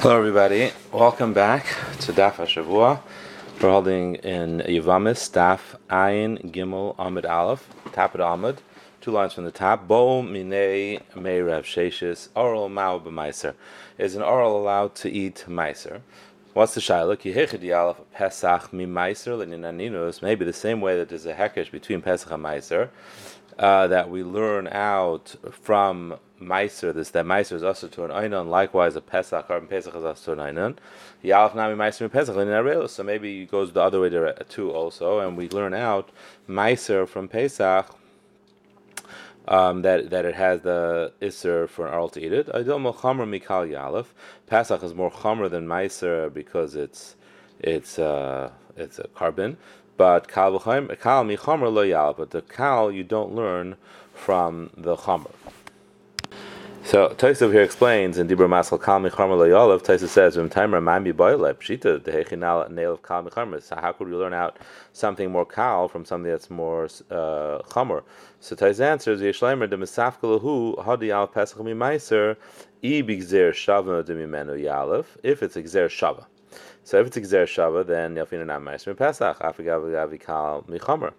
Hello, everybody. Welcome back to Daf Hashavua. We're holding in Yavamis, Daf Ayin Gimel Amid Aleph, top of Amid, two lines from the top. Bo Minei Meirev Sheshis Oral Mao B'Meiser. Is an oral allowed to eat Meiser? What's the shaila? Ki hechid Aleph Pesach mi Meiser l'ninaninus. Maybe the same way that there's a hekesh between Pesach and Meiser. Uh, that we learn out from Meiser, this that Meiser is also to an Einon, likewise a Pesach, or Pesach is also to an Einon. Yalaf Nami Meiser Pesach, in so maybe it goes the other way to, too also, and we learn out Meiser from Pesach, um, that that it has the iser for an oral to eat it. Idom chamer mikal yalef. Pesach is more chamer than meiser because it's it's uh, it's a carbon. But kal kal mi chamer lo yalef. But the kal you don't learn from the chamer. So Tosef here explains in Dibra Masal Kal Micharma Loyolav. Tosef says, "Vim Timer Mami Boile Pshita Dehechinal Nail of Kal Micharma." So how could we learn out something more kal from something that's more uh, chamer? So Tosef answers, "Yeshleimer de Misafkalahu Hadi Al Pesach Mi I Bigzer Shava de Mimenu Yalev." If it's Gzer Shava, so if it's Gzer Shava, then Yafina Nam Meiser Pesach Afigav Gavi Kal Michamer.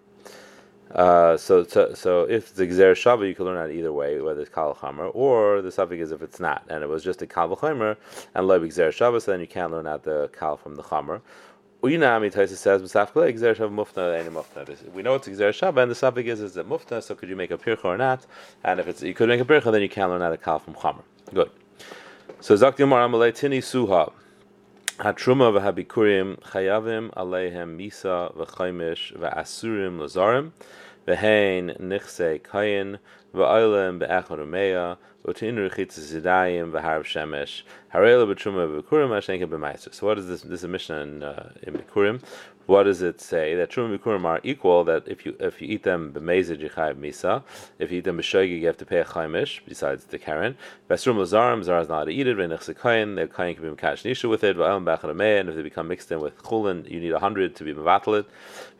Uh, so, so, so if it's a Gzer Shava, you can learn that either way, whether it's Kal or the suffix is if it's not, and it was just a Kal and Lo Gzer Shava, so then you can't learn out the Kal from the Chamer. Uyinami Taisa says Gzer Shava Mufna. We know it's Gzer Shava, and the suffix is is it Mufna. So could you make a pircha or not? And if it's you could make a pircha, then you can't learn out the Kal from Chamer. Good. So Zakti Mar Amalei Tini Suha. Hatruma v'habikurim chayavim aleihem misa v'chaimish v'asurim lazarim v'hein nichse kayin v'oilem be'echad So what is this? This is a mission in, uh, in Bikurim what does it say? That Truma Bikurim are equal, that if you if you eat them b'mezid yichayv misa, if you eat them b'shogi you have to pay a chaimish, besides the karen. Besrum lazarim, zar is not to eat it, v'nech sekayin, the kayin can be mekash nisha with it, v'elam b'achad and if they become mixed in with chulin, you need a hundred to be mevatel it.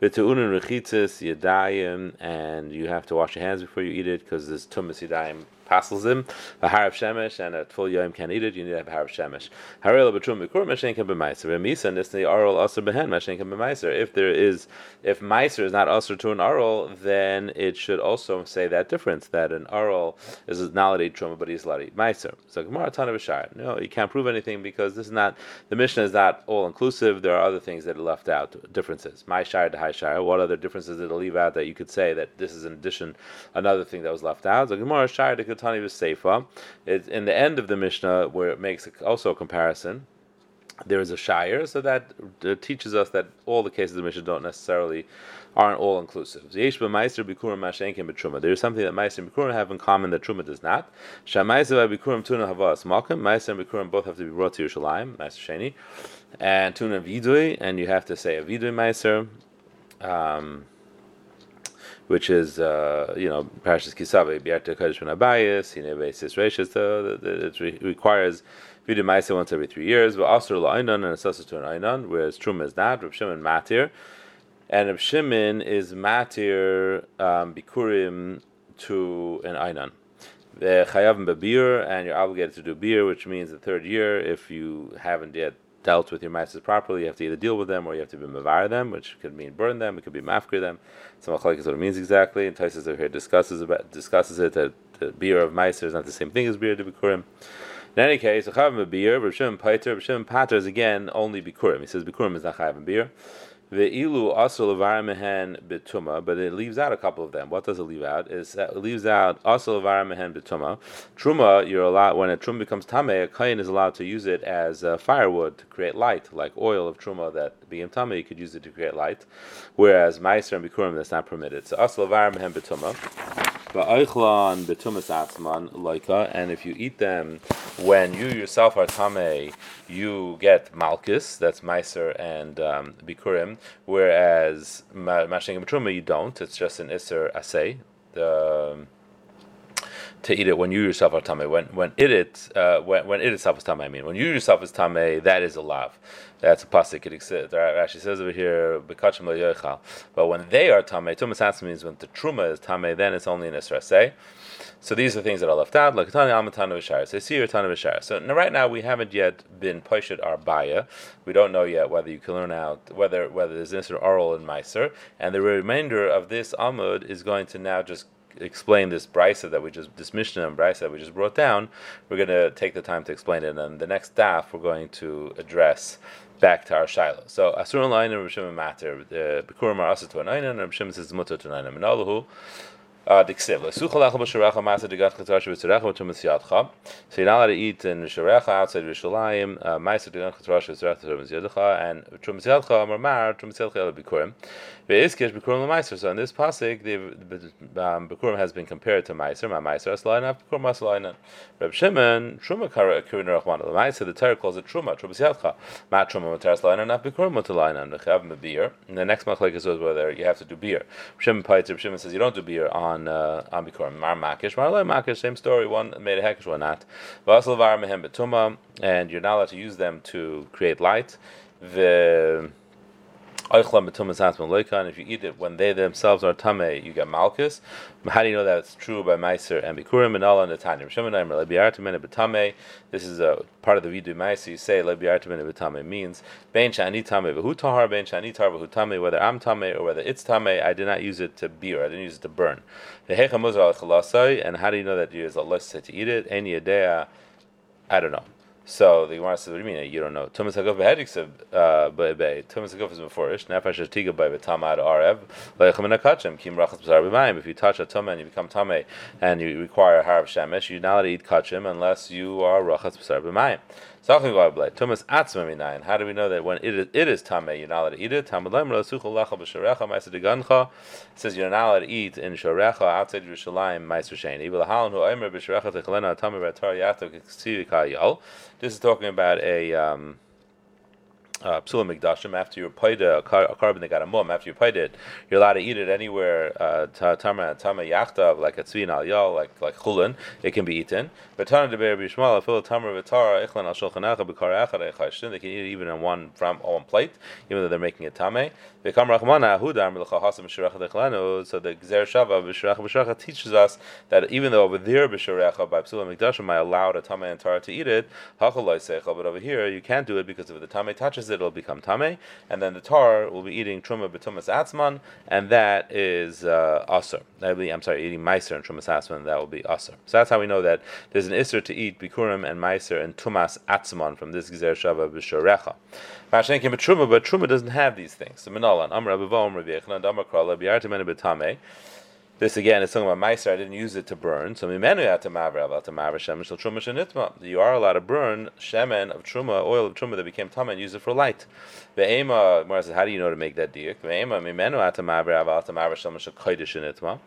V'tu'unin rechitzis yadayim, and you have to wash your hands before you eat it, because there's tumas yadayim passes him a harav shemesh and a full yom can eat it. You need to have a harav shemesh. Harel b'trum b'kur mashen can and this aral aser mashen can b'meiser. If there is, if meiser is not aser to an aral, then it should also say that difference that an aral is not a truma but he's lari meiser. So gemara ton of a No, you can't prove anything because this is not the Mishnah is not all inclusive. There are other things that are left out. Differences. My shire to high shire. What other differences did it leave out that you could say that this is an addition, another thing that was left out? So gemara shire to Tani Seifa. It's in the end of the Mishnah where it makes also a comparison. There is a shire, so that teaches us that all the cases of Mishnah don't necessarily aren't all inclusive. There is something that Meiser and Bikurim have in common that Truma does not. Shamaiser Bikurim Tuna Havas Malkim. Meiser and Bikurim both have to be brought to Yerushalayim, Meiser Sheni, and Tuna Vidui, and you have to say a Vidui Meiser. Um, which is uh, you know Parashas Kisave Biarta Kodesh Abayis Hinevesis Reshis. It requires Vidu once every three years, but also La'ainan and assesses to an Ainan, whereas Truma is not. Rav Shimon Matir, and Rav Shimon is Matir um, Bikurim to an Ainan. The Chayavim Babir, and you're obligated to do beer, which means the third year if you haven't yet dealt with your mices properly, you have to either deal with them or you have to be mavar them, which could mean burn them, it could be mafkir them. Some so, is what it means exactly. And Taisus over here discusses about discusses it that the beer of mice is not the same thing as beer to bikurim. In any case, a beer, Rishim Pater, Rishim Pater is again only bikurim. He says bikurim is not chayav beer. Ve'ilu also mehen bituma, but it leaves out a couple of them. What does it leave out? Is it leaves out also mehen bituma. Truma, you're allowed when a truma becomes tame, a kain is allowed to use it as uh, firewood to create light, like oil of truma that being tame, you could use it to create light. Whereas meiser and bikurim, that's not permitted. So also mehen bituma. Ba'oichlan betumas atzman loika, and if you eat them when you yourself are tame, you get malchus, that's meiser and um, bikurim, whereas mashing you don't. It's just an iser asay. The to eat it when you yourself are tame. When when it, it uh, when when it itself is tame. I mean, when you yourself is tame, that is a lav. That's a pasuk. It actually says over here, But when they are tame, tumas means when the truma is tame, then it's only an isra So these are things that are left out, like Tani Amatana Vishara. So see your Tana Vishara. So right now we haven't yet been Poshet our Baya. We don't know yet whether you can learn out whether whether there's Isra oral in Meiser. And the remainder of this Amud is going to now just explain this brisa that we just this Mishnah and brisa that we just brought down, we're going to take the time to explain it, and the next staff we're going to address back to our Shiloh. So Asur Line uh, and Rishim Matter, the Bikurim are Asa to an and Rishim says Mutter to an. Uh, so you're not allowed to eat in Sharecha outside Rishalayim, uh, Ma'aser Degat Chatrasha Tzarach Tumas Yadcha, and Tumas Yadcha Marmar Tumas Yadcha El Bikurim. Ve'izkish Bikurim Ma'aser. So in this pasuk, the um, Bikurim has been compared to Ma'aser. Ma Ma'aser Aslayna, Bikurim Aslayna. Reb Shimon Truma Kara Kirin Rachman. The Ma'aser the Torah calls it Truma, Tumas Yadcha. Ma Truma Mutar Aslayna, not Bikurim Mutalayna. Nechav Mebir. And the next machlek is whether you have to do beer. Reb Shimon Paitz. Shimon says you don't do beer on on uh, on Bikurim. Mar Makish, Mar Makish, same story. One made a Hekish, one not. Vasal Var Mehem and you're not allowed to use them to create light. The and if you eat it when they themselves are tame, you get malchus. How do you know that it's true by Meiser and Bikurim and Allah and Netanya? This is a part of the Vidu Meiser. You say Lebiartamin means Bein Shani Tame V'hu Tahar Bein Shani Tar V'hu Tame. Whether I'm tame or whether it's tame, I did not use it to beer. I didn't use it to burn. And how do you know that you use Allah to eat it? Any idea? I don't know. So the Gemara says, "What do you mean? You don't know?" Tumas Haguf behediksav uh, by Tumas Haguf is beforish. Nefesh by betamad arev leichem kim rachas b'mayim. If you touch a tumah and you become tame and you require a harav shemesh, you're not allowed to eat kachim unless you are rachas b'sar b'mayim. Tumas atzma minayin. How do we know that when it is, it is tameh, you're not allowed to eat it? Tamalem rasuchol lecha b'sharecha ma'aser degancha says you're not allowed to eat in sharecha outside Yerushalayim ma'aser shein. Even halan hu b'sharecha techelena tameh v'atar yato k'ksivi ka'yal. This is talking about a. Um, uh, after you paid a, a carbon that got a mum after you paid it, you're allowed to eat it anywhere. Uh, tama tama yachta like a tzvin al yal like like chulin, it can be eaten. But tana de be'er bishmal afil tamar v'tara ichlan al shulchan acha b'kar. They can eat it even on one from one plate, even though they're making it tame. So the gzer shava b'shirach b'shirach teaches us that even though over there b'shirecha by psula mikdashim I allowed a tame and tara to eat it, but over here you can't do it because if the tame touches it, it'll become tame, and then the tar will be eating truma betumas atzman, and that is uh, aser. I'm sorry, eating meiser and trumas atzman, that will be aser. So that's how we know that there's an iser to eat bikurim and meiser and tumas atzman from this gzer shava truma, but truma doesn't have these things. So biartimene betame. This again is talking about meiser. I didn't use it to burn. So mimenu yatamaver avatamaver shemen shel truma shenitma. You are allowed to burn shemen of truma, oil of truma that became tama, and use it for light. Ve'ema, Mara says, how do you know to make that diuk? Ve'ema mimenu atamaver avatamaver shemen shel kodesh shenitma.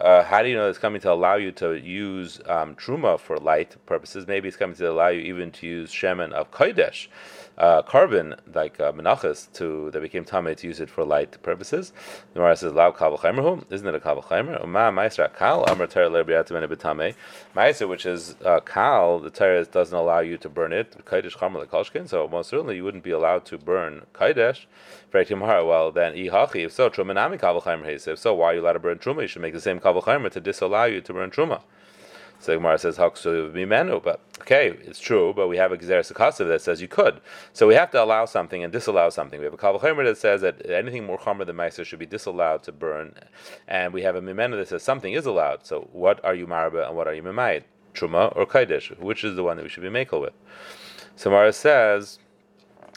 Uh, how do you know it's coming to allow you to use um, truma for light purposes? Maybe it's coming to allow you even to use shemen of kodesh uh, carbon like uh, menachas to that became tamei to use it for light purposes. The Gemara says, "Lau kabel chaimer Isn't it a kabel chaimer? Ma ma'isra kal amar Torah lebriatim betame. Ma'isra, which is uh, kal, the Torah doesn't allow you to burn it. Kaidesh chamer lekalshkin. So most certainly you wouldn't be allowed to burn kaidesh. Well, then ihachi. If so, truma nami kabel chaimer If so, why are you allowed to burn truma? You should make the same kabel to disallow you to burn truma. So Gemara says Haksu Mimenu, but okay, it's true, but we have a Gezeres Akasav that says you could. So we have to allow something and disallow something. We have a Kavachemer that says that anything more Chomer than Meiser should be disallowed to burn, and we have a Mimenu that says something is allowed. So what are you Maraba and what are you Mimayit? Truma or Kaidish? Which is the one that we should be Makel with? So Mara says,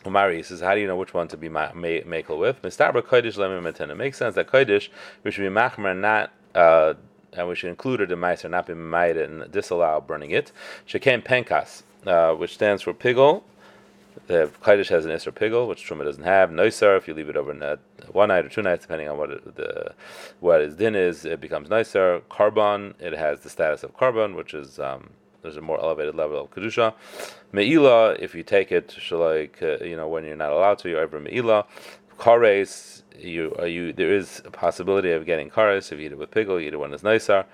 Umari says, how do you know which one to be Makel with? Mistabra Kaidish Lemim It makes sense that Kaidish, we should be Machmer, not. Uh, and we should include it in Meiser, not be and disallow burning it. Shekem Penkas, uh, which stands for pigel. The Kaidish has an Isra pigel, which Truma doesn't have. Noisar, if you leave it over one night or two nights, depending on what it, the what its din is, it becomes Noisar. Carbon, it has the status of carbon, which is um, there's a more elevated level of kedusha. Meila, if you take it, like uh, you know when you're not allowed to, you're over meila. Kares, you, you, there is a possibility of getting kares if you eat it with pigel, you eat it when it's nicer.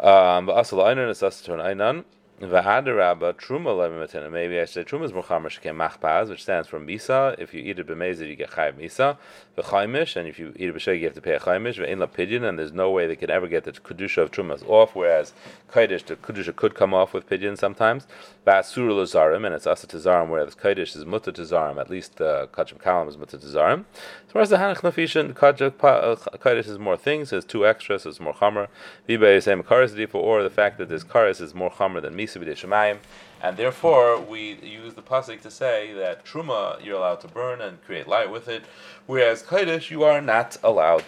Um, but asal einan is asal to an einan. V'hadarabba truma lemimatina. Maybe I say truma is muchamer shekem machpaz, which stands for misa. If you eat it b'mezid, you get chayiv misa. V'chaimish, and if you eat it b'sheg, you have to pay a chaimish. V'in lapidyon, and there's no way they could ever get the kedusha of trumas off. Whereas kaidish, the kedusha could come off with pidyon sometimes. V'asur lazarim, and it's asa to zarim, whereas kaidish is muta to zarim. At least uh, kachim kalam is muta to zarim. As far as the hanach nafishin, kaidish is more things. It's two extras. It's more chamer. V'bei same karis or the fact that this karis is more chamer than misa and therefore we use the pasuk to say that truma you're allowed to burn and create light with it, whereas kaidish you are not allowed.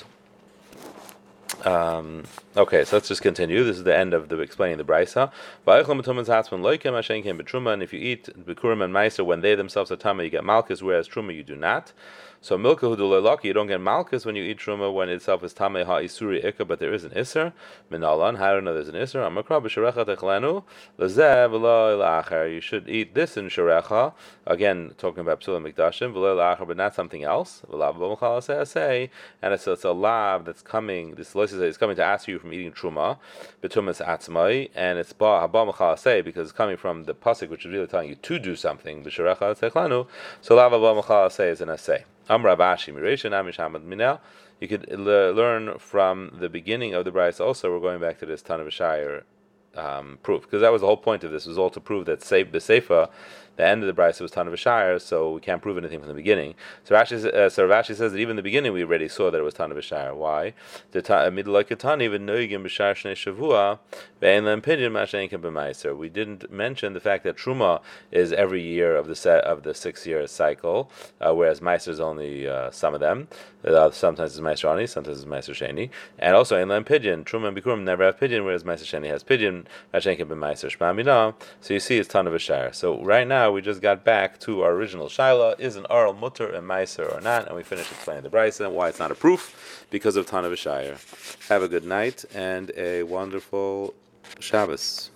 Um, okay, so let's just continue. This is the end of the explaining the brisa. And if you eat bikurim and meiser when they themselves are tama, you get malchus, whereas truma you do not. So milka hudulelaki, you don't get malchus when you eat truma when itself is tame ha isuri ikka, but there is an iser. Minalan, how do know there's an iser? Amakra b'sharecha techlenu lezev v'lo You should eat this in sharecha. Again, talking about psula mikdashim v'lo but not something else. V'lav b'mchal and it's, it's a lav that's coming. This lois is coming to ask you from eating truma, betumas atzmai, and it's ba haba mchal say because it's coming from the pasuk which is really telling you to do something. B'sharecha techlenu. So lav haba mchal say is an essay. Amrabashi Miresha Namishamad Minel. You could learn from the beginning of the brisa also. We're going back to this Tan of Shire um, proof because that was the whole point of this was all to prove that the Seifa the end of the brisa was Tan of Shire, so we can't prove anything from the beginning. So Rashi, uh, so Rashi says that even in the beginning we already saw that it was Tan of Shire. Why? The shnei shavua. We didn't mention the fact that truma is every year of the set of the six year cycle, uh, whereas meiser is only uh, some of them. Uh, sometimes it's meiser ani, sometimes it's meiser sheni, and also in lem pidyon truma and bikurim never have pidyon, whereas meiser sheni has pidyon So you see, it's Tan of a Shire. So right now we just got back to our original shaila: is an aral mutter and meiser or not? And we finished explaining the brisa and why it's not a proof because of Tana Have a good night and a wonderful Shabbos.